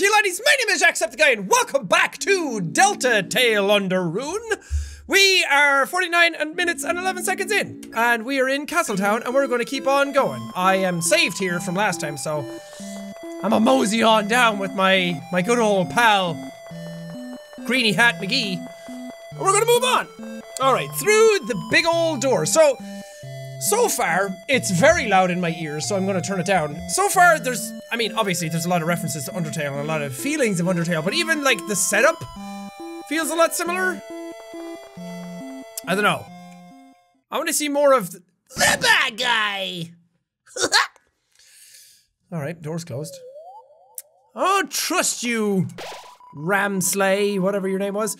to you laddies, my name is Jacksepticeye and welcome back to Delta Tail Under Rune. We are 49 minutes and 11 seconds in, and we are in Castletown, and we're going to keep on going. I am saved here from last time, so I'm a mosey on down with my, my good old pal, Greeny Hat McGee. And we're gonna move on. All right, through the big old door. So, so far, it's very loud in my ears, so I'm gonna turn it down. So far, there's, I mean, obviously, there's a lot of references to Undertale and a lot of feelings of Undertale, but even like the setup feels a lot similar. I don't know. I want to see more of the, bad guy. All right, door's closed. Oh, trust you, Ramsley, whatever your name was.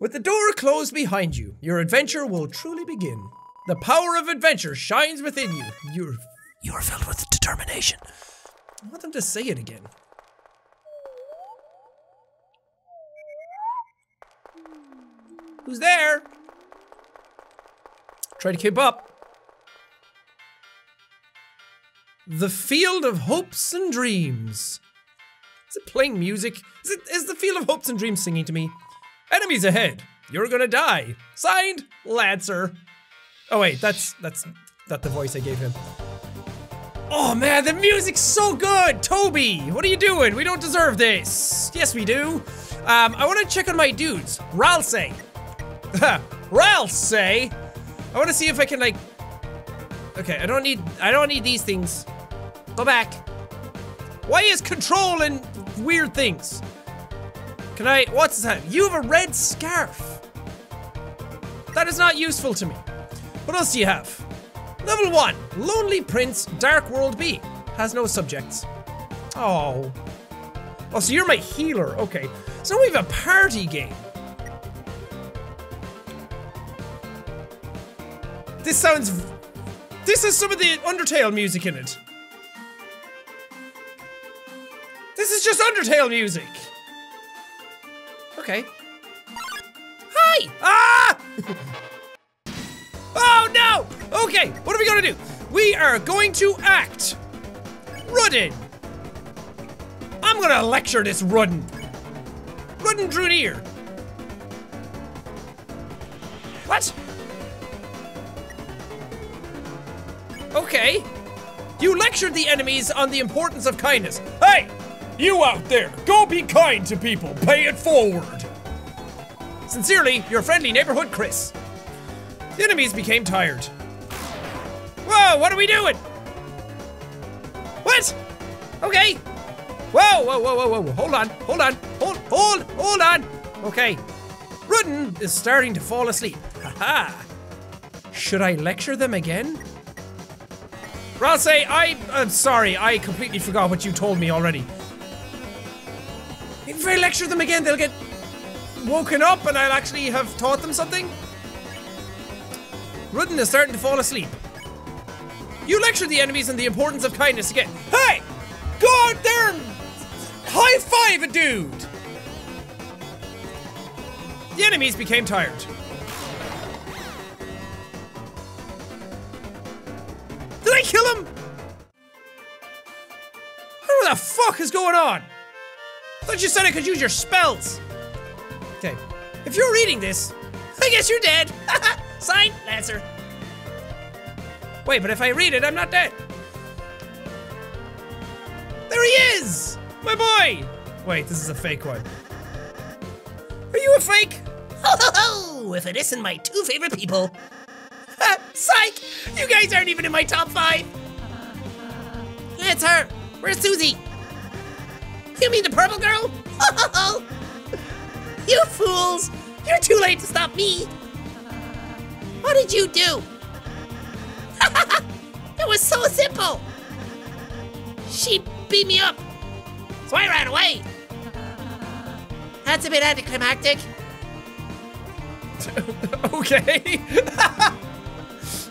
With the door closed behind you, your adventure will truly begin. The power of adventure shines within you. You're you're filled with determination. I want them to say it again. Who's there? Try to keep up. The Field of Hopes and Dreams. Is it playing music? Is it is the Field of Hopes and Dreams singing to me? Enemies ahead. You're gonna die. Signed, Lancer. Oh wait, that's that's not the voice I gave him. Oh man, the music's so good! Toby, what are you doing? We don't deserve this. Yes, we do. Um, I wanna check on my dudes. Ralsei. Ralsei? I wanna see if I can like Okay, I don't need I don't need these things. Go back. Why is control and weird things? Can I what's that? You have a red scarf. That is not useful to me. What else do you have? Level 1, Lonely Prince, Dark World B. Has no subjects. Oh. Oh, so you're my healer. Okay. So we have a party game. This sounds this has some of the Undertale music in it. This is just Undertale music. Okay. Hi! Ah! oh no! Okay, what are we gonna do? We are going to act. Rudinn. I'm gonna lecture this Rudinn. Rudinn drew near. What? Okay. You lectured the enemies on the importance of kindness. Hey! You out there, go be kind to people. Pay it forward. Sincerely, your friendly neighborhood Chris. The enemies became tired. Whoa, what are we doing? What? Okay. Whoa, whoa, whoa, whoa, whoa. Hold on, hold on, hold, hold, hold on. Okay. Rudinn is starting to fall asleep. Haha. Should I lecture them again? Ralsei, I, I'm sorry, I completely forgot what you told me already. If I lecture them again, they'll get woken up and I'll actually have taught them something. Rudinn is starting to fall asleep. You lecture the enemies on the importance of kindness again. Hey! Go out there and high five a dude! The enemies became tired. Did I kill him? What the fuck is going on? I thought you said I could use your spells. Okay. If you're reading this, I guess you're dead. Signed, Lancer. Wait, but if I read it, I'm not dead. There he is! My boy! Wait, this is a fake one. Are you a fake? Ho ho ho! If it isn't my two favorite people. Ha, Psych! You guys aren't even in my top five! It's her. Where's Susie? You mean the purple girl? Ho ho ho! You fools! You're too late to stop me! What did you do? it was so simple! She beat me up, so I ran away. That's a bit anticlimactic. okay.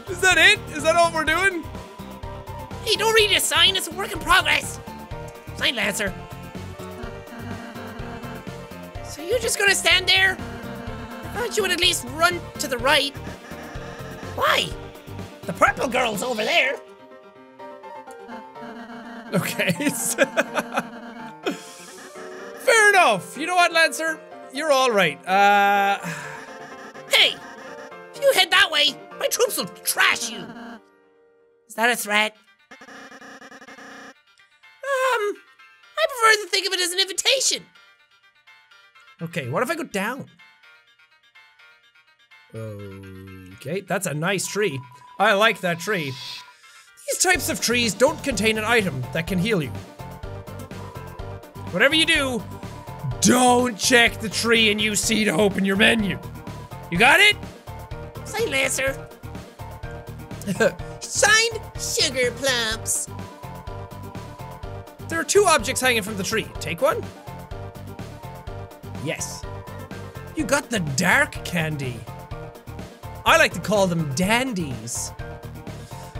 is that it? Is that all we're doing? Hey, don't read your sign, it's a work in progress. Sign Lancer. So you're just gonna stand there? I thought you would at least run to the right. Why? The purple girl's over there. Okay. Fair enough. You know what, Lancer? You're all right. Uh, Hey! If you head that way, my troops will trash you. Is that a threat? Um, I prefer to think of it as an invitation. okay, what if I go down? Okay, that's a nice tree. I like that tree. These types of trees don't contain an item that can heal you. Whatever you do, don't check the tree and use C to open your menu. You got it? Say, Lancer. Signed, Sugar Plumps. There are two objects hanging from the tree. Take one. Yes. You got the dark candy. I like to call them dandies.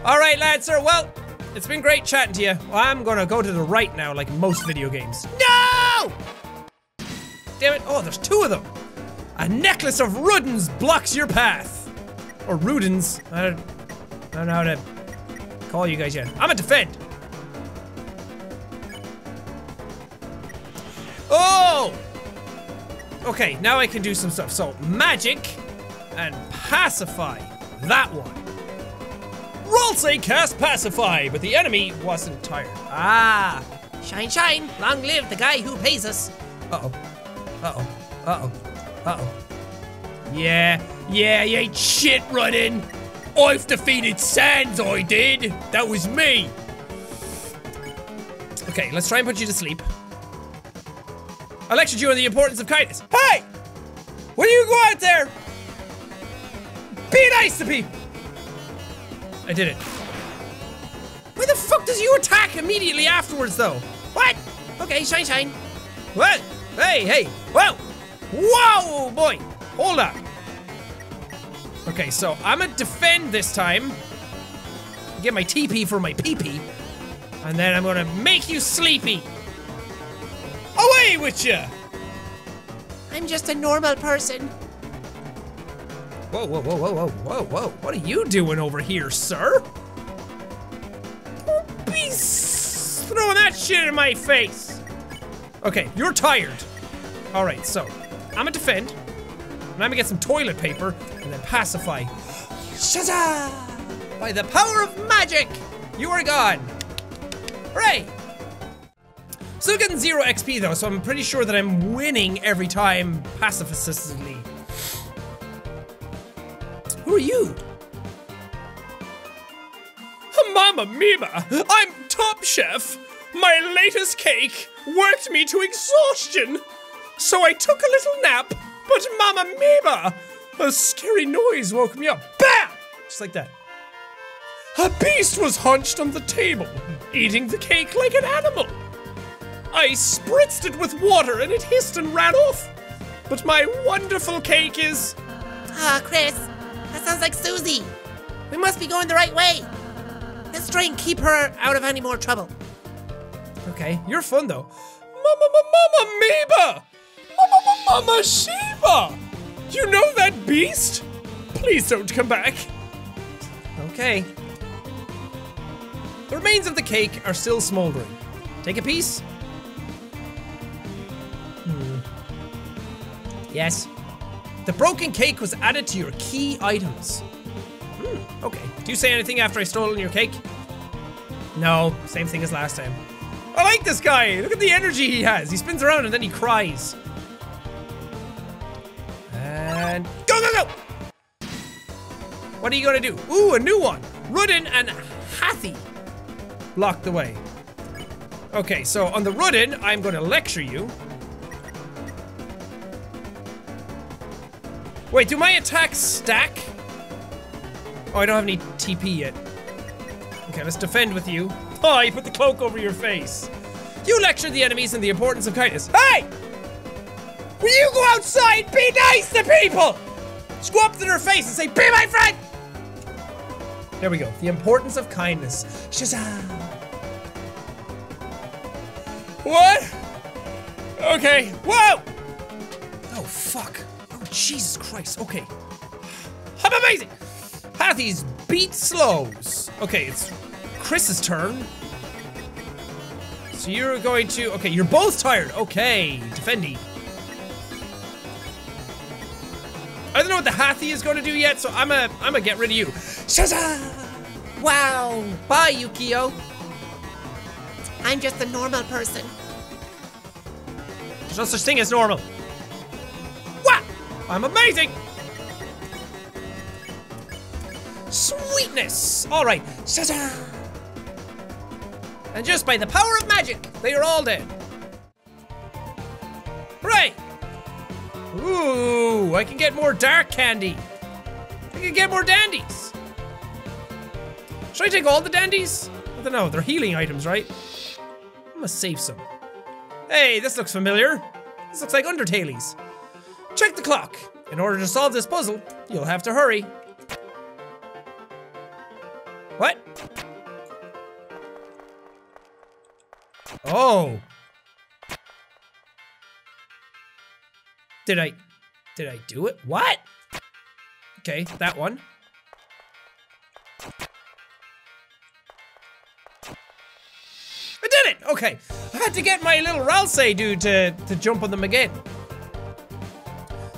All right, Lancer. Well, it's been great chatting to you. I'm gonna go to the right now, like most video games. No! Damn it! Oh, there's two of them. A necklace of Rudinns blocks your path, or Rudinns. I don't, I don't know how to call you guys yet. I'm a defend. Oh! Okay, now I can do some stuff. So, magic and pacify. That one. Ralsei cast pacify, but the enemy wasn't tired. Ah. Shine, shine. Long live the guy who pays us. Uh-oh. Uh-oh. Uh-oh. Uh-oh. Yeah. Yeah, you ain't shit running. I've defeated Sans, I did. That was me. Okay, let's try and put you to sleep. I lectured you on the importance of kindness. Hey! When do you go out there, be nice to people. I did it. Why the fuck does you attack immediately afterwards, though? What? Okay, shine, shine. What? Hey, hey, whoa! Whoa, boy! Hold up. Okay, so I'm gonna defend this time. Get my TP for my PP. And then I'm gonna make you sleepy. Away with you! I'm just a normal person. Whoa, whoa, whoa, whoa, whoa, whoa, whoa. What are you doing over here, sir? Be throwing that shit in my face. Okay, you're tired. All right, so I'm gonna defend, and I'm gonna get some toilet paper, and then pacify. Shazza! By the power of magic, you are gone. Hooray! Still getting zero XP though, so I'm pretty sure that I'm winning every time pacifistically. Who are you? Mama Mima, I'm top chef. My latest cake worked me to exhaustion. So I took a little nap, but Mama Mima, a scary noise woke me up. Bam! Just like that. A beast was hunched on the table, eating the cake like an animal. I spritzed it with water and it hissed and ran off. But my wonderful cake is. Ah, Chris, sounds like Susie. We must be going the right way. Let's try and keep her out of any more trouble. Okay, you're fun though. Mama, mama! Mama, mama, mama, Sheba! You know that beast? Please don't come back. Okay. The remains of the cake are still smoldering. Take a piece? Hmm. Yes. The broken cake was added to your key items. Hmm, okay. Do you say anything after I stolen your cake? No, same thing as last time. I like this guy. Look at the energy he has. He spins around and then he cries. And go, go, go! What are you gonna do? Ooh, a new one. Rudinn and Hathy block the way. Okay, so on the Rudinn, I'm gonna lecture you. Wait, do my attacks stack? Oh, I don't have any TP yet. Okay, let's defend with you. Oh, you put the cloak over your face. You lecture the enemies in the importance of kindness. Hey! Will you go outside? Be nice to people! Just go up to their face and say, Be my friend! There we go. The importance of kindness. Shazam! What? Okay. Whoa! Oh, fuck. Jesus Christ. Okay. I'm amazing! Hathy's beat slows. Okay, it's Chris's turn. So you're going to. Okay, you're both tired. Okay, defendy. I don't know what the Hathi is going to do yet, so I'm a I'm gonna get rid of you. Shaza! Wow. Bye, Yukio. I'm just a normal person. There's no such thing as normal. I'm amazing. Sweetness. All right. Shaza! And just by the power of magic, they are all dead. Right. Ooh, I can get more dark candy. I can get more dandies. Should I take all the dandies? I don't know, they're healing items, right? I'm gonna save some. Hey, this looks familiar. This looks like Undertale's. Check the clock. In order to solve this puzzle, you'll have to hurry. What? Oh. Did I, did I do it? What? Okay, that one. I did it! Okay. I had to get my little Ralsei dude to, to jump on them again.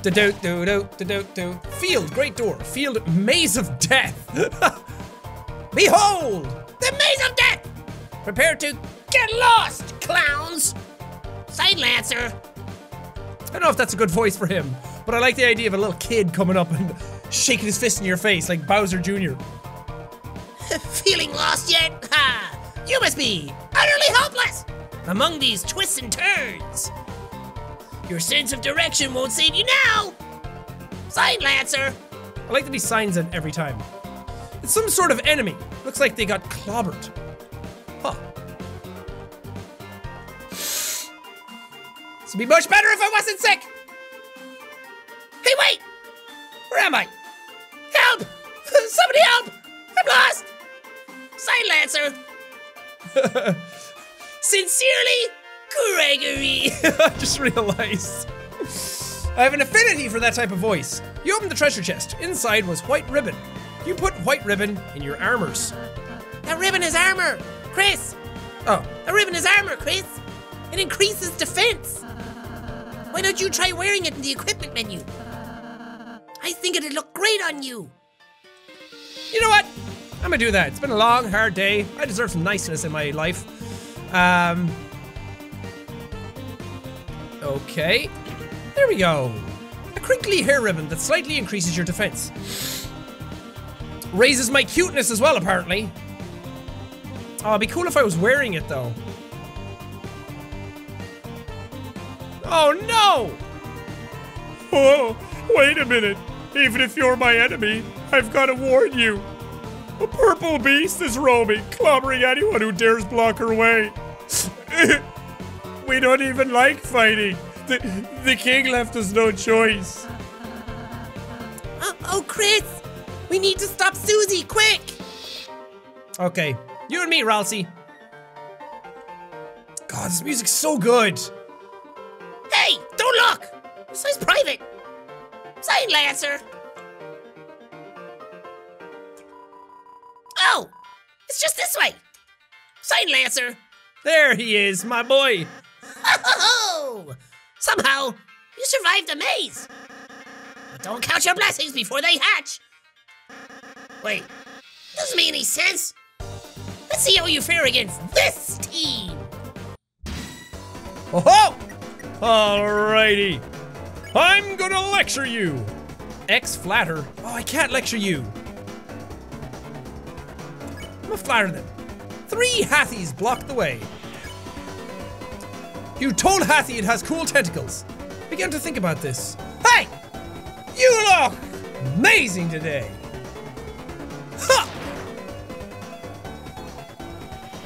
Do do do do do do do. Field, great door. Field, maze of death. Behold! The maze of death! Prepare to get lost, clowns! Side Lancer! I don't know if that's a good voice for him, but I like the idea of a little kid coming up and shaking his fist in your face like Bowser Jr. Feeling lost yet? Ha! You must be utterly hopeless among these twists and turns. Your sense of direction won't save you now. Side Lancer. I like that he signs it every time. It's some sort of enemy. Looks like they got clobbered. Huh. This would be much better if I wasn't sick. Hey, wait! Where am I? Help! Somebody help! I'm lost! Side Lancer. Sincerely, Gregory. I just realized. I have an affinity for that type of voice. You opened the treasure chest. Inside was white ribbon. You put white ribbon in your armors. That ribbon is armor, Chris. Oh, A ribbon is armor, Chris. It increases defense. Why don't you try wearing it in the equipment menu? I think it'd look great on you. you know what? I'm gonna do that. It's been a long, hard day. I deserve some niceness in my life. Um. Okay. There we go. A crinkly hair ribbon that slightly increases your defense. Raises my cuteness as well, apparently. Oh, it'd be cool if I was wearing it, though. Oh, no! Oh, wait a minute. Even if you're my enemy, I've got to warn you. A purple beast is roaming, clobbering anyone who dares block her way. we don't even like fighting. The, the king left us no choice. Oh, oh, Chris. We need to stop Susie, quick. Okay, you and me, Ralsei. God, this music's so good. Hey, don't look. This is private. Side Lancer. Oh, it's just this way. Side Lancer. There he is, my boy. Oh, somehow you survived the maze. But don't count your blessings before they hatch. Wait, doesn't make any sense. Let's see how you fare against this team. Oh ho! Alrighty. I'm gonna lecture you. X flatter. Oh, I can't lecture you. I'm gonna flatter them. Three Hathys block the way. You told Hathy it has cool tentacles. Began to think about this. Hey! You look amazing today. Ha!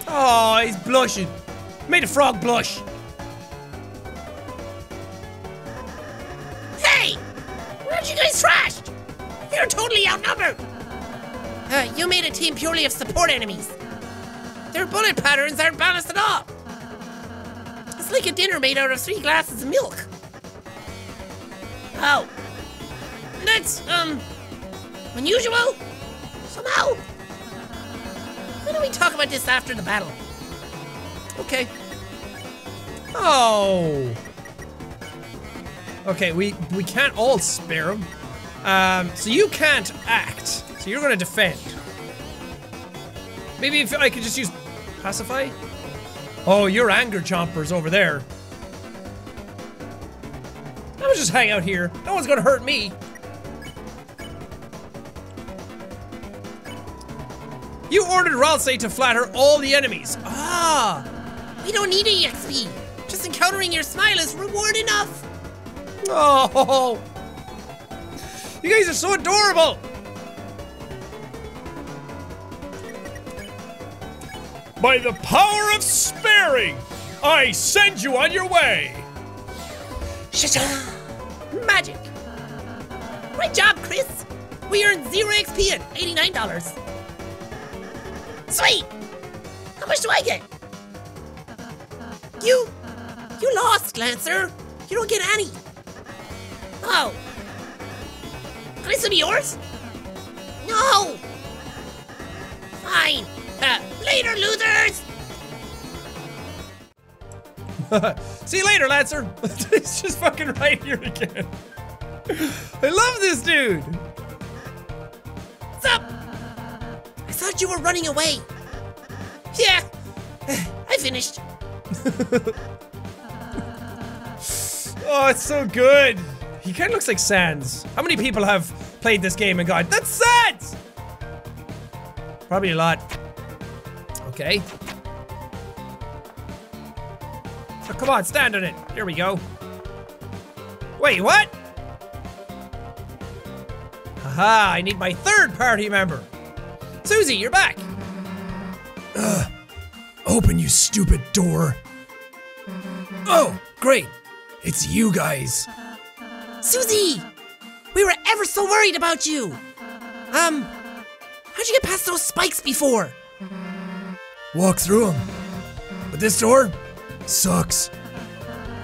Oh, he's blushing. Made a frog blush. Hey, where'd you guys trashed? You're totally outnumbered. Uh, you made a team purely of support enemies. Their bullet patterns aren't balanced at all. It's like a dinner made out of three glasses of milk. Oh. That's, um, unusual? Somehow. Why don't we talk about this after the battle? Okay. Oh. Okay, we we can't all spare him. Um, so you can't act. So you're gonna defend. Maybe if I could just use pacify. Oh, your anger chomper's over there. I'll just hang out here. No one's gonna hurt me. You ordered Ralsei to flatter all the enemies. Ah! We don't need a EXP. Just encountering your smile is reward enough. Oh! You guys are so adorable! By the power of sparing, I send you on your way! Sha-sha! Magic! Great job, Chris! We earned zero XP and $89. Sweet! How much do I get? You... You lost, Lancer! You don't get any! Oh! Can I be yours? No! Fine! Later, losers! See you later, Lancer! it's just fucking right here again. I love this dude! What's up? I thought you were running away. Yeah, I finished. Oh, it's so good! He kind of looks like Sans. How many people have played this game and gone, That's Sans! Probably a lot. Okay. Oh, come on, stand on it. Here we go. Wait, what? Haha, I need my third party member. Susie, you're back. Ugh. Open, you stupid door. Oh, great. It's you guys. Susie! We were ever so worried about you. Um, how'd you get past those spikes before? Walk through them. But this door sucks.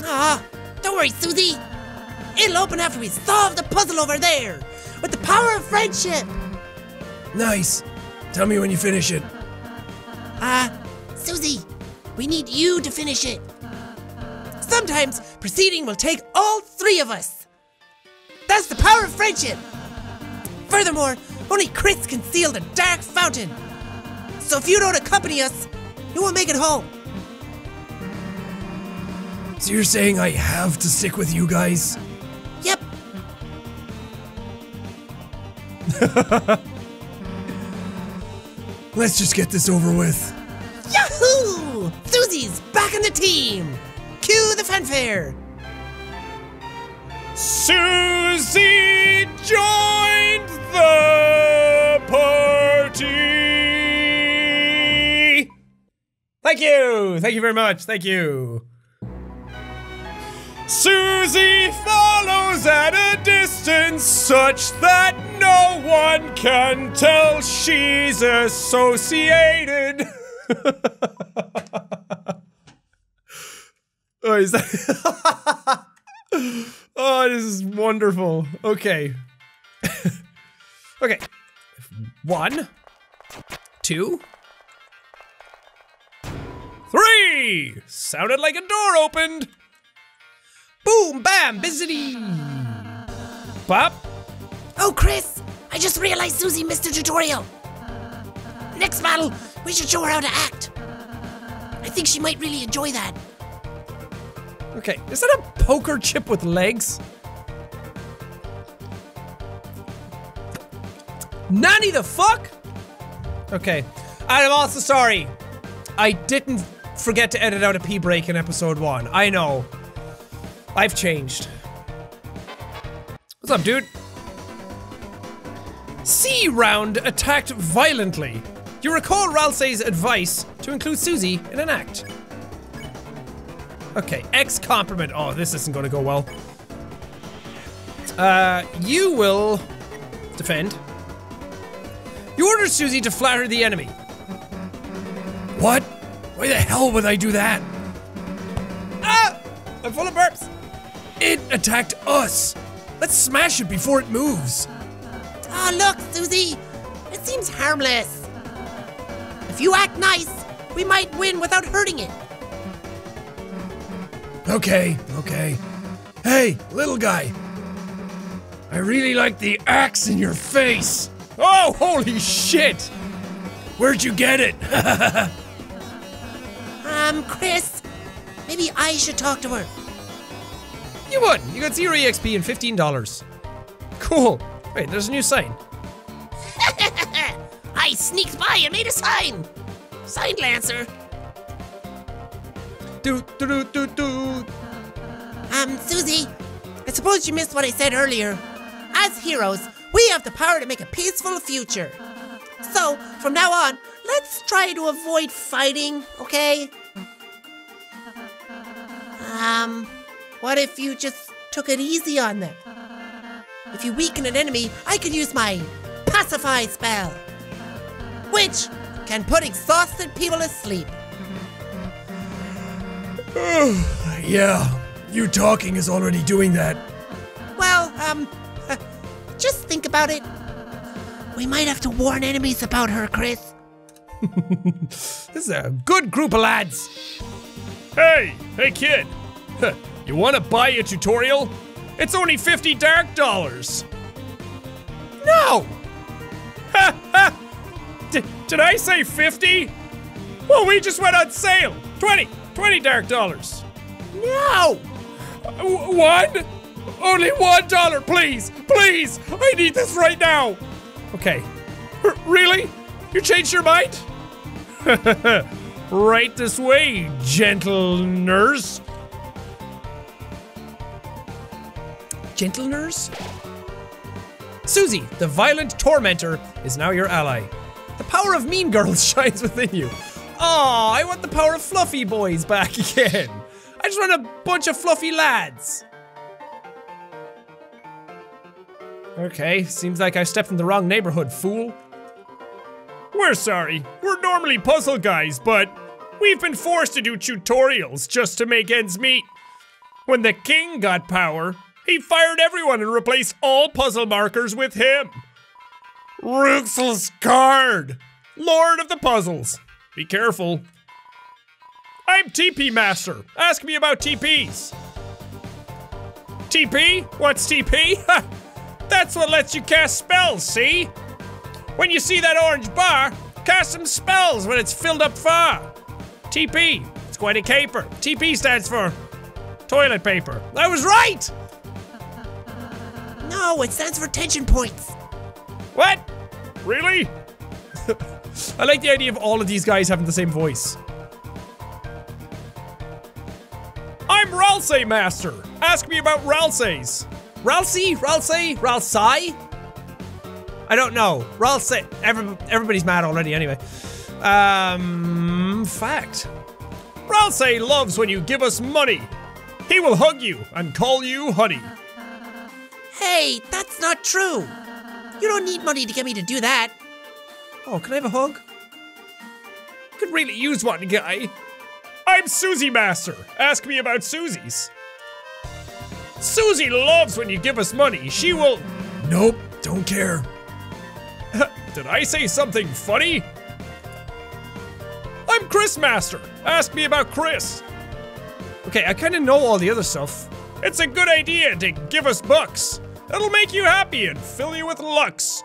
Ah, don't worry, Susie. It'll open after we solve the puzzle over there with the power of friendship. Nice. Tell me when you finish it. Ah, uh, Susie, we need you to finish it. Sometimes proceeding will take all three of us. That's the power of friendship. Furthermore, only Chris can seal the dark fountain. So if you don't accompany us, you won't make it home. So you're saying I have to stick with you guys? Yep. Let's just get this over with. Yahoo! Susie's back on the team. Cue the fanfare. Susie joined the party. Thank you. Thank you very much. Thank you. Susie follows at a distance such that no one can tell she's associated. oh, is that? oh, this is wonderful. Okay. okay. One, two, Sounded like a door opened. Boom, bam, bizzity. Pop. Oh, Chris, I just realized Susie missed the tutorial. Next battle, we should show her how to act. I think she might really enjoy that. Okay, is that a poker chip with legs? Nanny the fuck? Okay, I'm also sorry. I didn't forget to edit out a pee break in episode one. I know. I've changed. What's up, dude? C. Round attacked violently. You recall Ralsei's advice to include Susie in an act. Okay, X compliment. Oh, this isn't gonna go well. Uh, you will defend. You order Susie to flatter the enemy. What? Why the hell would I do that? Ah! I'm full of burps. It attacked us. Let's smash it before it moves. Oh, look, Susie. It seems harmless. If you act nice, we might win without hurting it. Okay, okay. Hey, little guy. I really like the axe in your face. Oh, holy shit! Where'd you get it? Um, Chris, maybe I should talk to her. you would. You got zero EXP and fifteen dollars. Cool. Wait, there's a new sign. I sneaked by and made a sign. Sign Lancer. Do do do do do. Um, Susie, I suppose you missed what I said earlier. As heroes, we have the power to make a peaceful future. So, from now on, let's try to avoid fighting, okay? Um, what if you just took it easy on them? If you weaken an enemy, I can use my pacify spell, which can put exhausted people asleep. Yeah, you talking is already doing that. Well, um, just think about it. We might have to warn enemies about her, Chris. This is a good group of lads. Hey, hey kid. You want to buy a tutorial? It's only 50 dark dollars. No! Ha ha! Did, I say 50? Well, we just went on sale. 20, 20 dark dollars. No! One? Only one dollar, please, please! I need this right now! Okay. R- really? You changed your mind? right this way, gentle nurse. Gentle nurse? Susie, the violent tormentor, is now your ally. The power of mean girls shines within you. Aw, I want the power of fluffy boys back again. I just want a bunch of fluffy lads. Okay, seems like I stepped in the wrong neighborhood, fool. We're sorry. We're normally puzzle guys, but we've been forced to do tutorials just to make ends meet. When the king got power, he fired everyone and replaced all puzzle markers with him. Rouxls Kaard, Lord of the Puzzles. Be careful. I'm TP Master. Ask me about TPs. TP? What's TP? That's what lets you cast spells, see? When you see that orange bar, cast some spells when it's filled up far. TP. It's quite a caper. TP stands for toilet paper. I was right! No, it stands for tension points. What? Really? I like the idea of all of these guys having the same voice. I'm Ralsei Master. Ask me about Ralseis. Ralsei? Ralsei? Ralsei? I don't know. Ralsei. Every, everybody's mad already anyway. Um, fact. Ralsei loves when you give us money. He will hug you and call you honey. Hey, that's not true. You don't need money to get me to do that. Oh, can I have a hug? Could really use one, guy. I'm Susie Master. Ask me about Susie's. Susie loves when you give us money. She will. Nope, don't care. Did I say something funny? I'm Chris Master. Ask me about Chris. Okay, I kind of know all the other stuff. It's a good idea to give us bucks. It'll make you happy and fill you with lux.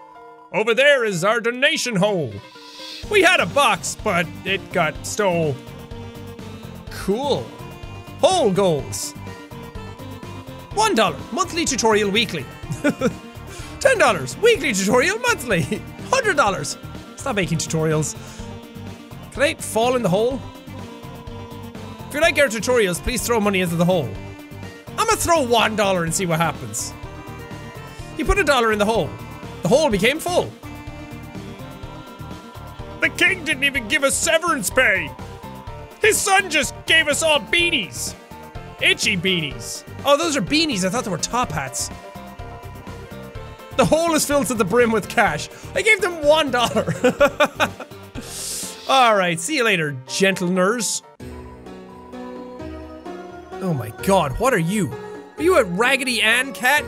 Over there is our donation hole. We had a box, but it got stole. Cool. Hole goals. One dollar monthly tutorial weekly. Ten dollars weekly tutorial monthly. Hundred dollars. Stop making tutorials. Can I fall in the hole? If you like our tutorials, please throw money into the hole. I'm gonna throw one dollar and see what happens. You put a dollar in the hole. The hole became full. The king didn't even give us severance pay. His son just gave us all beanies. Itchy beanies. Oh, those are beanies. I thought they were top hats. The hole is filled to the brim with cash. I gave them one dollar. all right, see you later, gentle nurse. Oh my god, what are you? Are you a Raggedy Ann cat?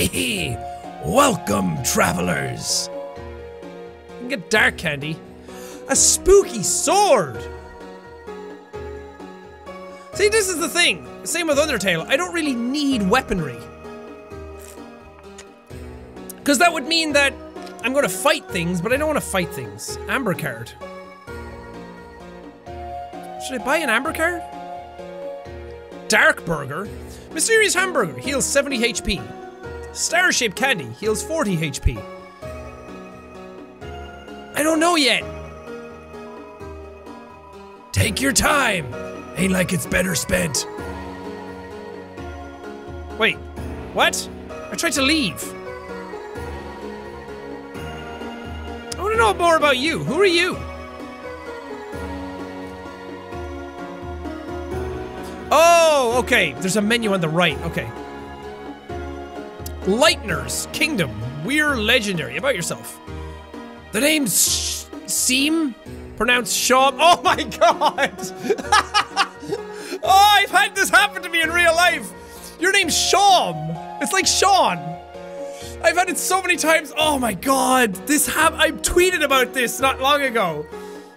Welcome, travelers. Get dark candy. A spooky sword. See, this is the thing. Same with Undertale. I don't really need weaponry. Because that would mean that I'm going to fight things, but I don't want to fight things. Amber card. Should I buy an amber card? Dark Burger. Mysterious Hamburger heals 70 HP. Star shaped candy heals 40 HP. I don't know yet. Take your time. Ain't like it's better spent. Wait, what? I tried to leave. I want to know more about you. Who are you? Oh, okay. There's a menu on the right. Okay. Lightner's Kingdom. We're legendary. About yourself. The name's Seam? Pronounced Shaw. Oh my god! oh, I've had this happen to me in real life. Your name's Sean. It's like Sean. I've had it so many times. Oh my god, this hap- I tweeted about this not long ago.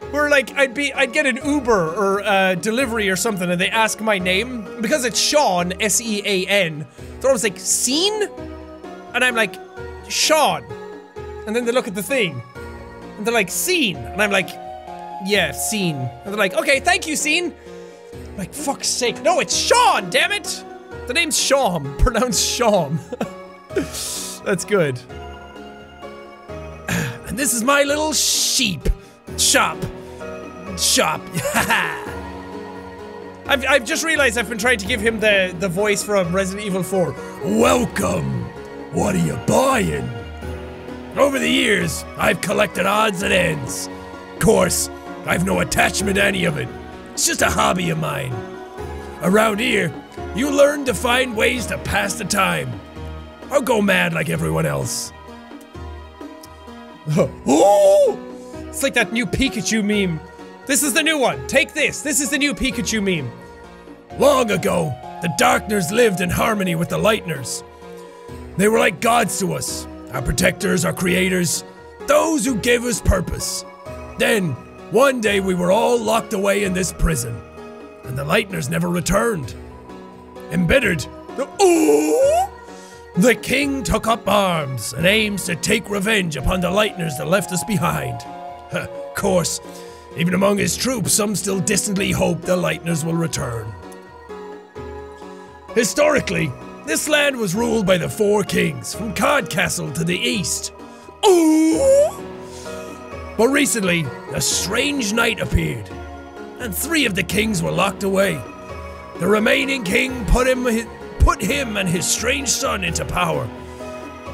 Where like I'd be, I'd get an Uber or uh, delivery or something, and they ask my name because it's Sean, S E A N. They're always like, "Scene," and I'm like, "Sean," and then they look at the thing, and they're like, "Scene," and I'm like, "Yeah, scene," and they're like, "Okay, thank you, scene." I'm like, fuck's sake, no, it's Sean, damn it! The name's Shawm, pronounced Shawm. That's good. And this is my little sheep shop. Shop. I've, I've just realized I've been trying to give him the, the voice from Resident Evil 4. Welcome. What are you buying? Over the years, I've collected odds and ends. Of course, I've no attachment to any of it. It's just a hobby of mine. Around here, you learn to find ways to pass the time. Or go mad like everyone else. oh! It's like that new Pikachu meme. This is the new one. Take this. This is the new Pikachu meme. Long ago, the Darkners lived in harmony with the Lightners. They were like gods to us, our protectors, our creators, those who gave us purpose. Then, one day we were all locked away in this prison, and the Lightners never returned. Embittered, the, oh, the king took up arms and aims to take revenge upon the Lightners that left us behind. of course, even among his troops, some still distantly hope the Lightners will return. Historically, this land was ruled by the four kings, from Card Castle to the east. Ooh! But recently, a strange knight appeared, and three of the kings were locked away. The remaining king put him, put him and his strange son into power.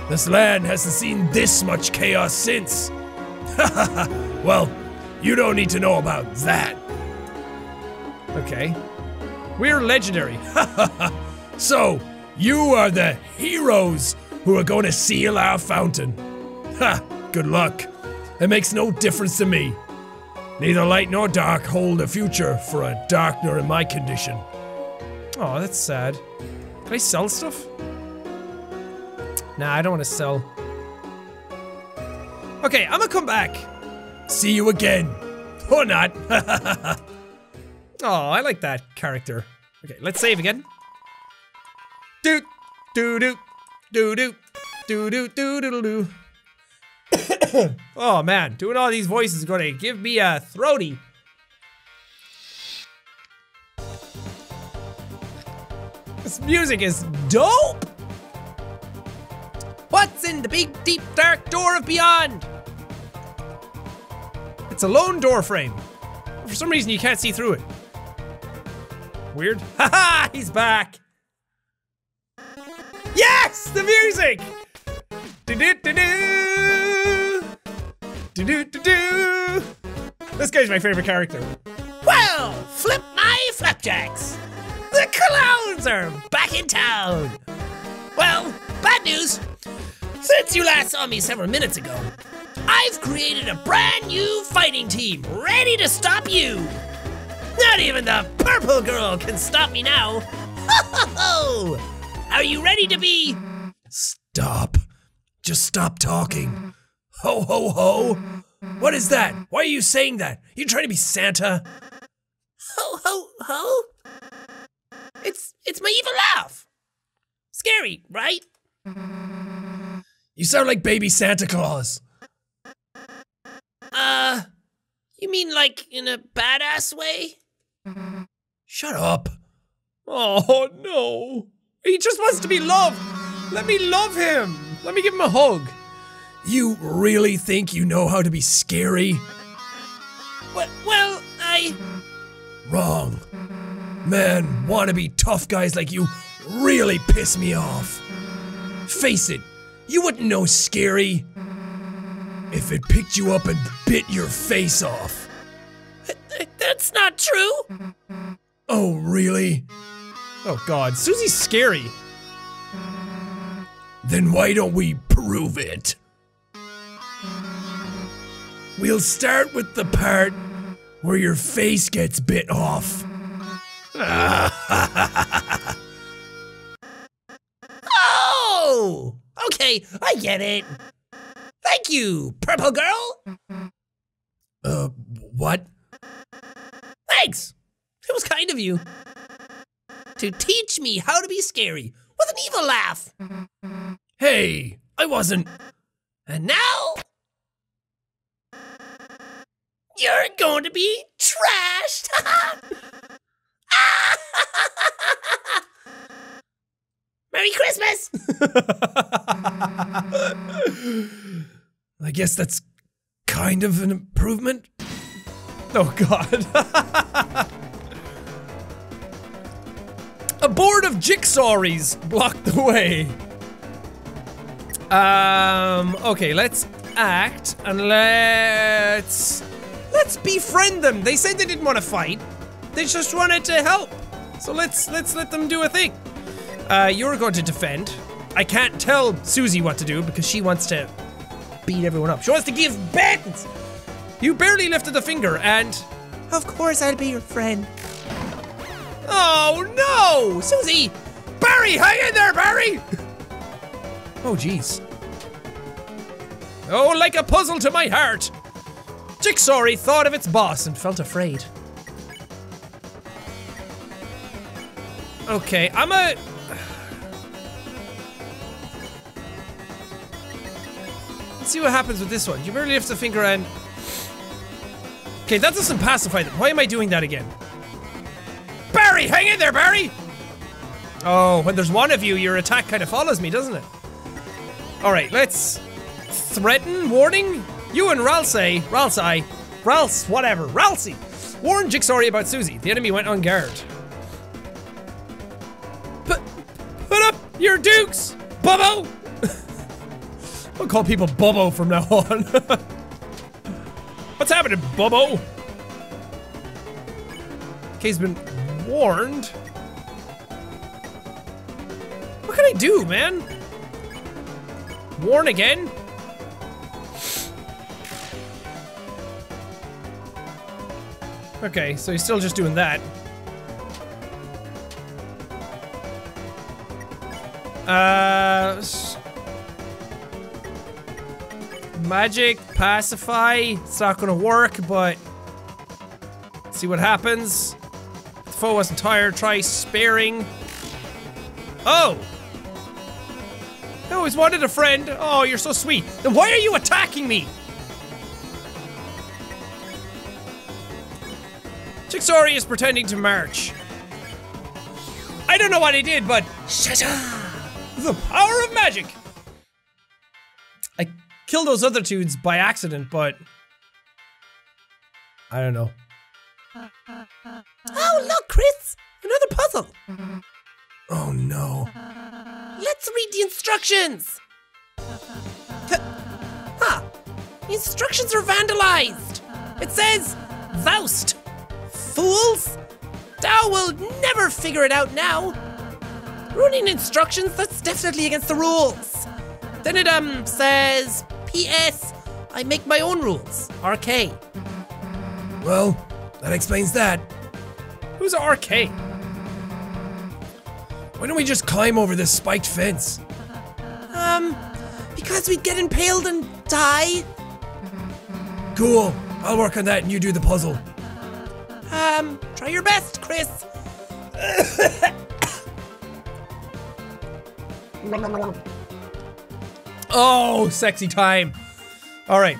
This land hasn't seen this much chaos since. well, you don't need to know about that. Okay. We're legendary. So, you are the heroes who are going to seal our fountain. Ha! Good luck. It makes no difference to me. Neither light nor dark hold a future for a darkner in my condition. Oh, that's sad. Can I sell stuff? Nah, I don't want to sell. Okay, I'm gonna come back. See you again. Or not. Oh, I like that character. Okay, let's save again. Doot, doo doo, doo doo, doo doo doo doo doo. Oh man, doing all these voices is gonna give me a throaty. This music is dope! What's in the big, deep, dark door of beyond? It's a lone door frame. For some reason, you can't see through it. Weird. Haha, he's back. Yes, the music. Do do do do. Do do do do. This guy's my favorite character. Well, flip my flapjacks. The clowns are back in town. Well, bad news. Since you last saw me several minutes ago, I've created a brand new fighting team ready to stop you. Not even the purple girl can stop me now. Ho ho ho! Are you ready to be? stop. Just stop talking. Ho ho ho. What is that? Why are you saying that? You trying to be Santa? Ho ho ho! It's it's my evil laugh. Scary, right? You sound like baby Santa Claus. Uh, you mean like in a badass way? Shut up. Oh no. He just wants to be loved. Let me love him. Let me give him a hug. You really think you know how to be scary? Well, well, I Wrong. Man, wannabe tough guys like you really piss me off. Face it, you wouldn't know scary if it picked you up and bit your face off. that's not true. Oh, really? Oh god, Susie's scary. Then why don't we prove it? We'll start with the part where your face gets bit off. Oh, okay, I get it. Thank you, purple girl. Uh, what? Thanks. It was kind of you to teach me how to be scary with an evil laugh. Hey, I wasn't. And now you're going to be trashed. Merry Christmas. I guess that's kind of an improvement. Oh god. A board of jigsaws blocked the way. Um, okay, let's act and let's let's befriend them. They said they didn't want to fight. They just wanted to help. So let's let's let them do a thing. Uh, you're going to defend. I can't tell Susie what to do because she wants to beat everyone up. She wants to give bends. You barely lifted a finger and Of course, I'll be your friend. Oh no! Susie! Barry, hang in there, Barry! Oh jeez. Oh, like a puzzle to my heart. Jigsaw thought of its boss and felt afraid. Okay, I'm a. Let's see what happens with this one. You barely lift a finger and. Okay, that doesn't pacify them. Why am I doing that again? Barry, hang in there, Barry! Oh, when there's one of you, your attack kind of follows me, doesn't it? Alright, let's threaten, warning. You and Ralsei, Ralsei, Rals, whatever, Ralsei, warn Jigsaw about Susie. The enemy went on guard. Put, put up your dukes, Bubbo! I'll call people Bubbo from now on. What's happening, Bubbo? Okay, he's been warned. What can I do, man? Warn again? Okay, so he's still just doing that. Uh, magic pacify. It's not gonna work, but see what happens. If the foe wasn't tired. Try sparing. Oh. I always wanted a friend. Oh, you're so sweet. Then why are you attacking me? Chixori is pretending to march. I don't know what he did, but shut. The power of magic. I killed those other dudes by accident, but I don't know. Oh, look, Kris! Another puzzle. Oh no. Let's read the instructions. Th- Huh. The instructions are vandalized. It says, Faust. Fools! Thou will never figure it out now. Ruining instructions, that's definitely against the rules. Then it, um, says, P.S. I make my own rules. RK. Well, that explains that. Who's RK? Why don't we just climb over this spiked fence? Um, because we'd get impaled and die. Cool. I'll work on that and you do the puzzle. Um, try your best, Kris. Oh, sexy time. All right.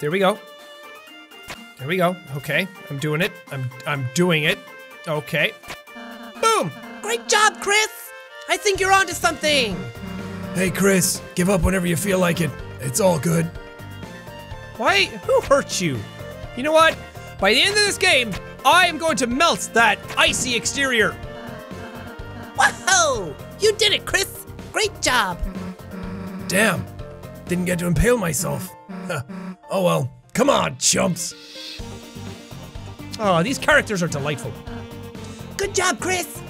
There we go. There we go. Okay, I'm doing it. I'm I'm doing it. Okay. Boom. Great job, Kris! I think you're onto something! Hey, Kris, give up whenever you feel like it. It's all good. Why? Who hurt you? You know what? By the end of this game, I am going to melt that icy exterior. Whoa! You did it, Kris! Great job! Damn. Didn't get to impale myself. Oh well. Come on, chumps. Oh, these characters are delightful. Good job, Kris!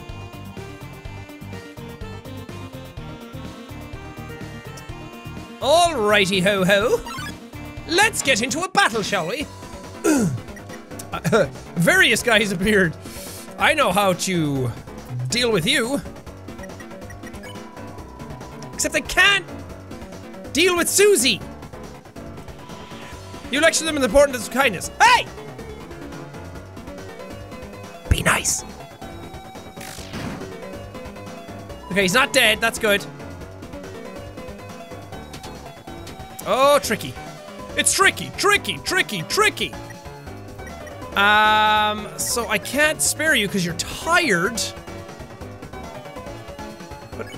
Alrighty ho ho. Let's get into a battle, shall we? Uh, various guys appeared. I know how to deal with you. Except I can't deal with Susie. You lecture them on the importance of kindness. Hey! Be nice. Okay, he's not dead. That's good. Oh, tricky. It's tricky, tricky, tricky, tricky. Um, so I can't spare you because you're tired.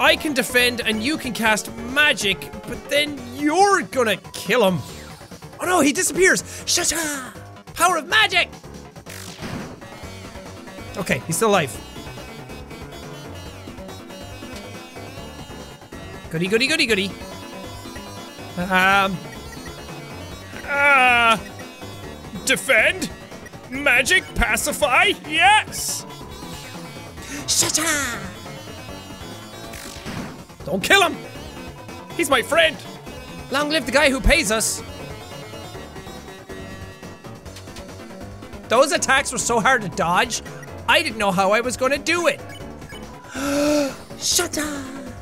I can defend and you can cast magic, but then you're gonna kill him. Oh no, he disappears. Shata! Power of magic! Okay, he's still alive. Goody, goody, goody, goody. Um. Uh. Defend? Magic? Pacify? Yes! Shata! Don't kill him! He's my friend! Long live the guy who pays us! Those attacks were so hard to dodge, I didn't know how I was gonna do it. Shata!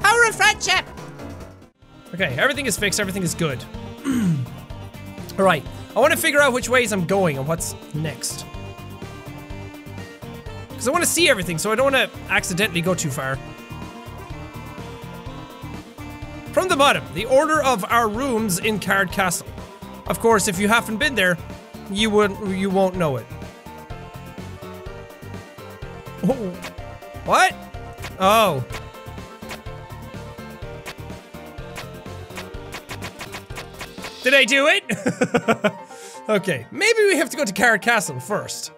Power of friendship! Okay, everything is fixed, everything is good. Alright, I want to figure out which ways I'm going and what's next. Because I want to see everything, so I don't want to accidentally go too far. Bottom, the order of our rooms in Card Castle. Of course, if you haven't been there, you would you won't know it. Oh. What? Oh. Did I do it? okay, maybe we have to go to Card Castle first.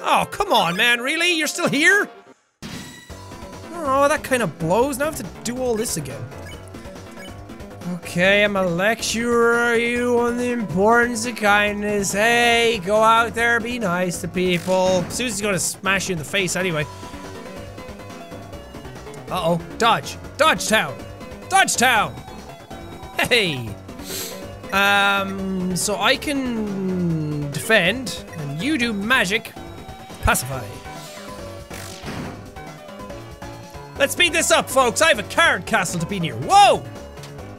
Oh, come on, man, really? You're still here? Oh, that kind of blows. Now I have to do all this again. Okay, I'm gonna lecture you on the importance of kindness. Hey, go out there, be nice to people. Susie's gonna smash you in the face anyway. Uh-oh, dodge. Dodge town. Dodge town. Hey. Um, so I can defend, and you do magic. Pacify. Let's speed this up, folks. I have a card castle to be near. Whoa!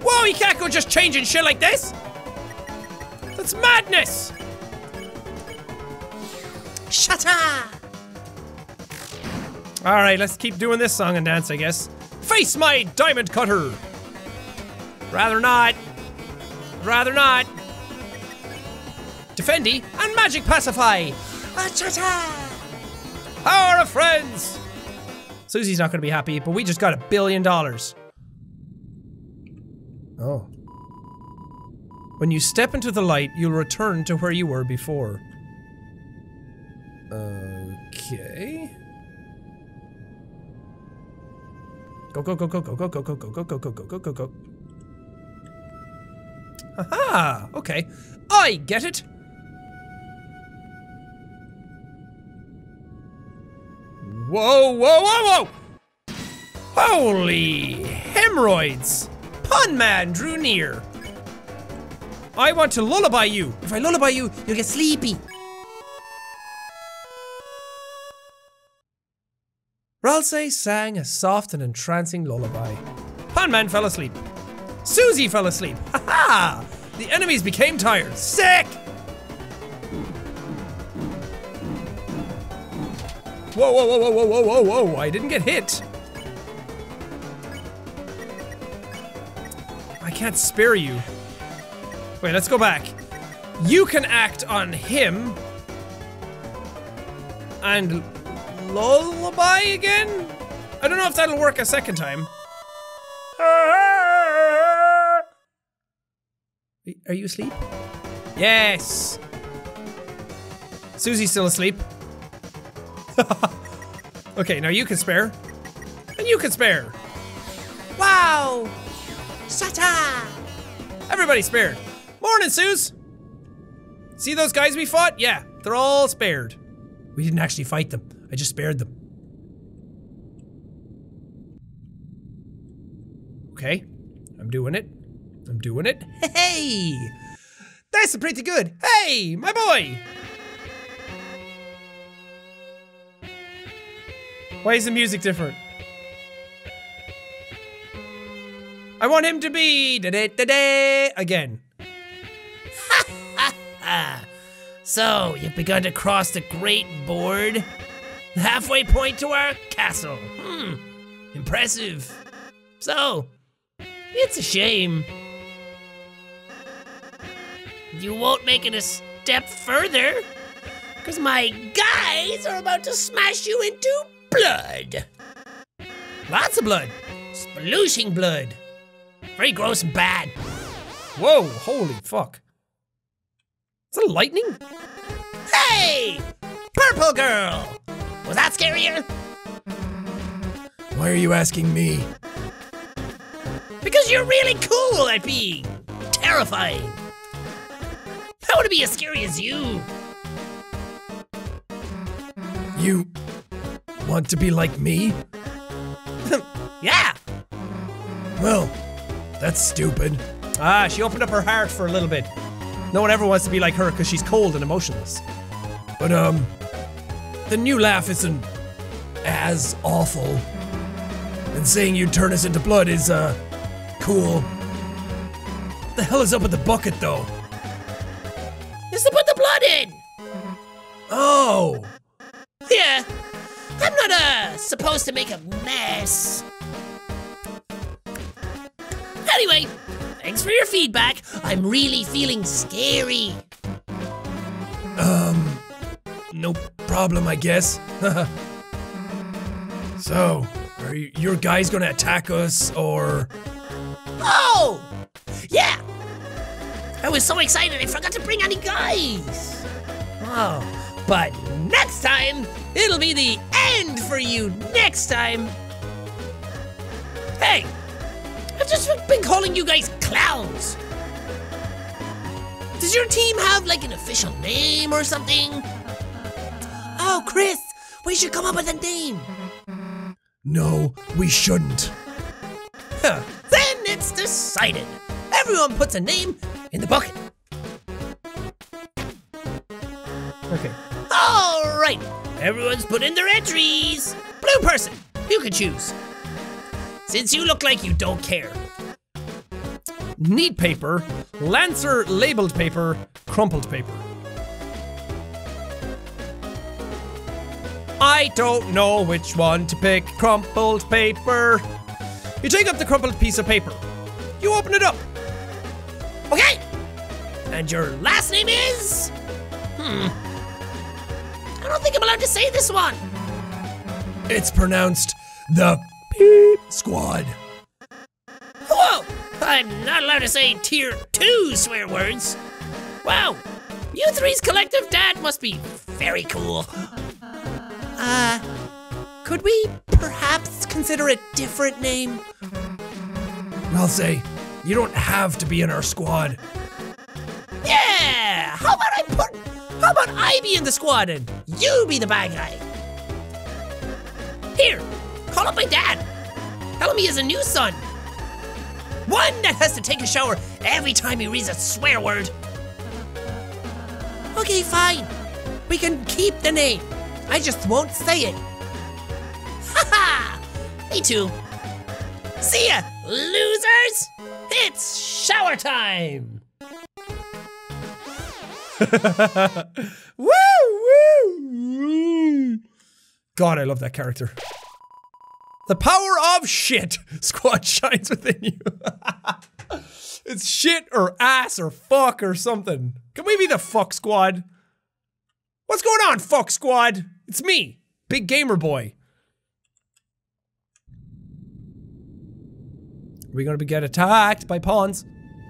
Whoa, you can't go just changing shit like this! That's madness! Shata! Alright, let's keep doing this song and dance, I guess. Face my diamond cutter! Rather not. Rather not. Defendy and magic pacify! Shata! Power of friends! Susie's not gonna be happy, but we just got a billion dollars. Oh. When you step into the light, you'll return to where you were before. Okay. Go go go go go go go go go go go go go go go go. Aha! Okay. I get it! Whoa, whoa, whoa, whoa! Holy hemorrhoids! Ponman drew near. I want to lullaby you. If I lullaby you, you'll get sleepy. Ralsei sang a soft and entrancing lullaby. Ponman fell asleep. Susie fell asleep. Ha ha! The enemies became tired. Sick! Whoa, whoa, whoa, whoa, whoa, whoa, whoa, whoa. I didn't get hit. I can't spare you. Wait, let's go back. You can act on him. And lullaby again? I don't know if that'll work a second time. Are you asleep? Yes. Susie's still asleep. okay, now you can spare. And you can spare. Wow! Shata! Everybody spared. Morning, Suze. See those guys we fought? Yeah, they're all spared. We didn't actually fight them. I just spared them. Okay, I'm doing it. I'm doing it. Hey! That's pretty good. Hey, my boy! Why is the music different? I want him to be da da da da again. So, you've begun to cross the great board? Halfway point to our castle. Hmm, impressive. So, it's a shame. You won't make it a step further, because my guys are about to smash you into blood. Lots of blood. Splooshing blood. Very gross and bad. Whoa, holy fuck. Is that lightning? Hey! Purple girl! Was that scarier? Why are you asking me? Because you're really cool at being terrifying. I want to be as scary as you. You want to be like me? Yeah. Well, that's stupid. Ah, she opened up her heart for a little bit. No one ever wants to be like her because she's cold and emotionless. But, um, the new laugh isn't as awful. And saying you'd turn us into blood is, uh, cool. What The hell is up with the bucket, though? Is to put the blood in. Oh! Supposed to make a mess. Anyway, thanks for your feedback. I'm really feeling scary. Um, no problem, I guess. so, are you, your guys gonna attack us, or. Oh! Yeah! I was so excited I forgot to bring any guys! Oh, but next time, it'll be the end for you next time! Hey! I've just been calling you guys clowns! Does your team have like an official name or something? Oh, Kris, we should come up with a name! No, we shouldn't. Huh, then it's decided. Everyone puts a name in the bucket. Everyone's put in their entries. Blue person, you can choose. Since you look like you don't care. Neat paper, Lancer labeled paper, crumpled paper. I don't know which one to pick. Crumpled paper. You take up the crumpled piece of paper. You open it up. Okay. And your last name is? Hmm. I don't think I'm allowed to say this one. It's pronounced the Peep Squad. Whoa! I'm not allowed to say tier two swear words. Wow, you three's collective dad must be very cool. Uh, could we perhaps consider a different name? I'll say, you don't have to be in our squad. Yeah! How about I put. How about I be in the squad and you be the bad guy? Here, call up my dad. Tell him he has a new son. One that has to take a shower every time he reads a swear word. Okay, fine. We can keep the name. I just won't say it. Haha! Me too. See ya, losers! It's shower time! Woo, woo, woo. God, I love that character. The power of shit squad shines within you. it's shit or ass or fuck or something. Can we be the fuck squad? What's going on, fuck squad? It's me, big gamer boy. Are we gonna be get attacked by pawns?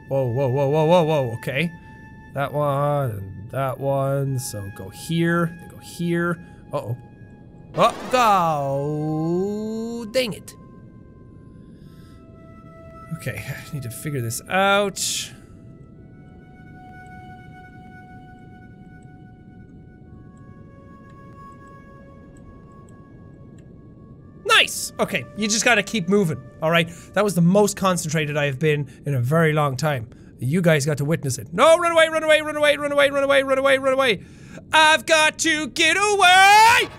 Whoa, whoa, whoa, whoa, whoa, whoa, okay. That one, and that one, so go here, go here. Uh-oh. Oh, go! Dang it. Okay, I need to figure this out. Nice! Okay, you just gotta keep moving, alright? That was the most concentrated I have been in a very long time. You guys got to witness it. No, run away, run away, run away, run away, run away, run away, run away. I've got to get away!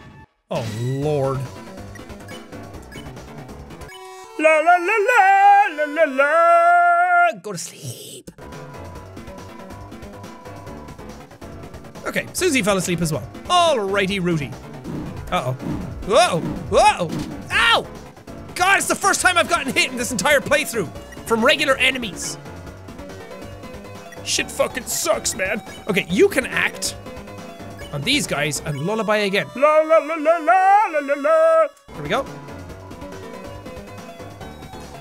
Oh, Lord. La la la la la la la! Go to sleep. Okay, Susie fell asleep as well. Alrighty, Rooty. Uh-oh. Whoa! Whoa! Ow! God, it's the first time I've gotten hit in this entire playthrough from regular enemies. Shit fucking sucks, man. Okay, you can act on these guys and lullaby again. La la la la la la la la. Here we go.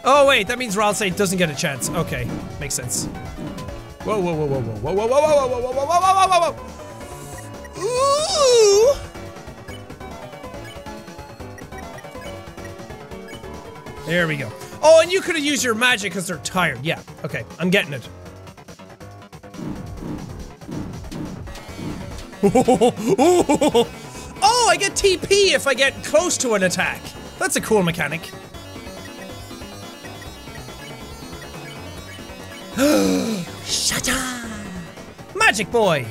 Oh wait, that means Ralsei doesn't get a chance. Okay, makes sense. Whoa, whoa, whoa, whoa, whoa, whoa, whoa, whoa, whoa, whoa, whoa, whoa, whoa, whoa, whoa, whoa, whoa. Whoa. Ooh! There we go. Oh, and you could have used your magic because they're tired. Yeah, okay, I'm getting it. oh, I get TP if I get close to an attack. That's a cool mechanic. Shut up! Magic boy!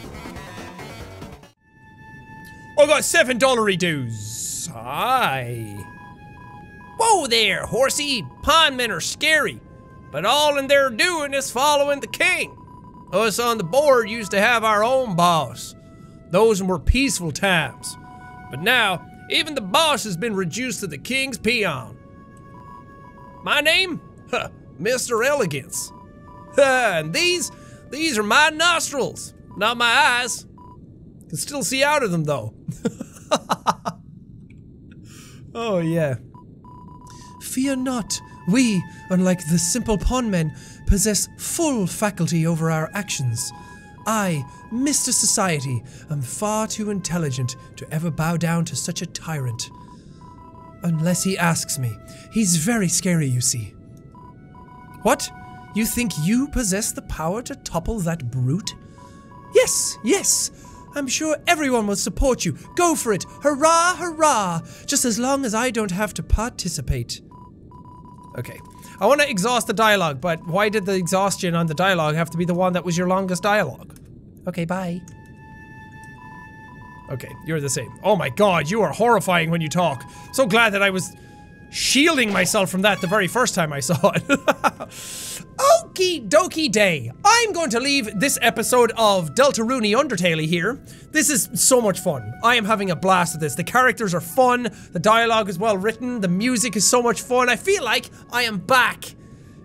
I got seven dollary dues. Hi. Whoa there, horsey. Ponmen are scary, but all in their doing is following the king. Us on the board used to have our own boss. Those were peaceful times. But now, even the boss has been reduced to the king's peon. My name? Huh, Mr. Elegance. Huh, and these, these are my nostrils, not my eyes. Can still see out of them though. oh yeah. Fear not. We, unlike the simple Ponmen, possess full faculty over our actions. I, Mr. Society, am far too intelligent to ever bow down to such a tyrant. Unless he asks me. He's very scary, you see. What? You think you possess the power to topple that brute? Yes, yes. I'm sure everyone will support you. Go for it. Hurrah, hurrah. Just as long as I don't have to participate. Okay. I want to exhaust the dialogue, but why did the exhaustion on the dialogue have to be the one that was your longest dialogue? Okay, bye. Okay, you're the same. Oh my god, you are horrifying when you talk. So glad that I was shielding myself from that the very first time I saw it. Okie dokie day. I'm going to leave this episode of Delta Deltarune Undertale here. This is so much fun. I am having a blast with this. The characters are fun, the dialogue is well written, the music is so much fun. I feel like I am back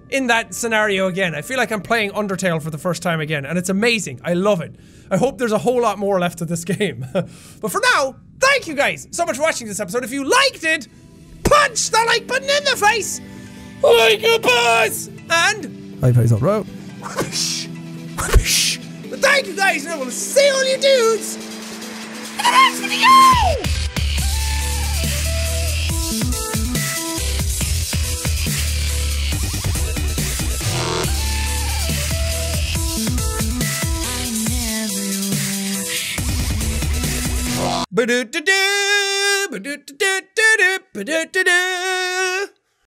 in that scenario again. I feel like I'm playing Undertale for the first time again, and it's amazing. I love it. I hope there's a whole lot more left of this game. but for now, thank you guys so much for watching this episode. If you liked it, punch the like button in the face! Like a boss! And I plays on road. Whoosh, whoosh. But thank you guys, and I will see all you dudes in the next video! Ba-do-do-do, ba-do-do-do-do, ba-do-do-do.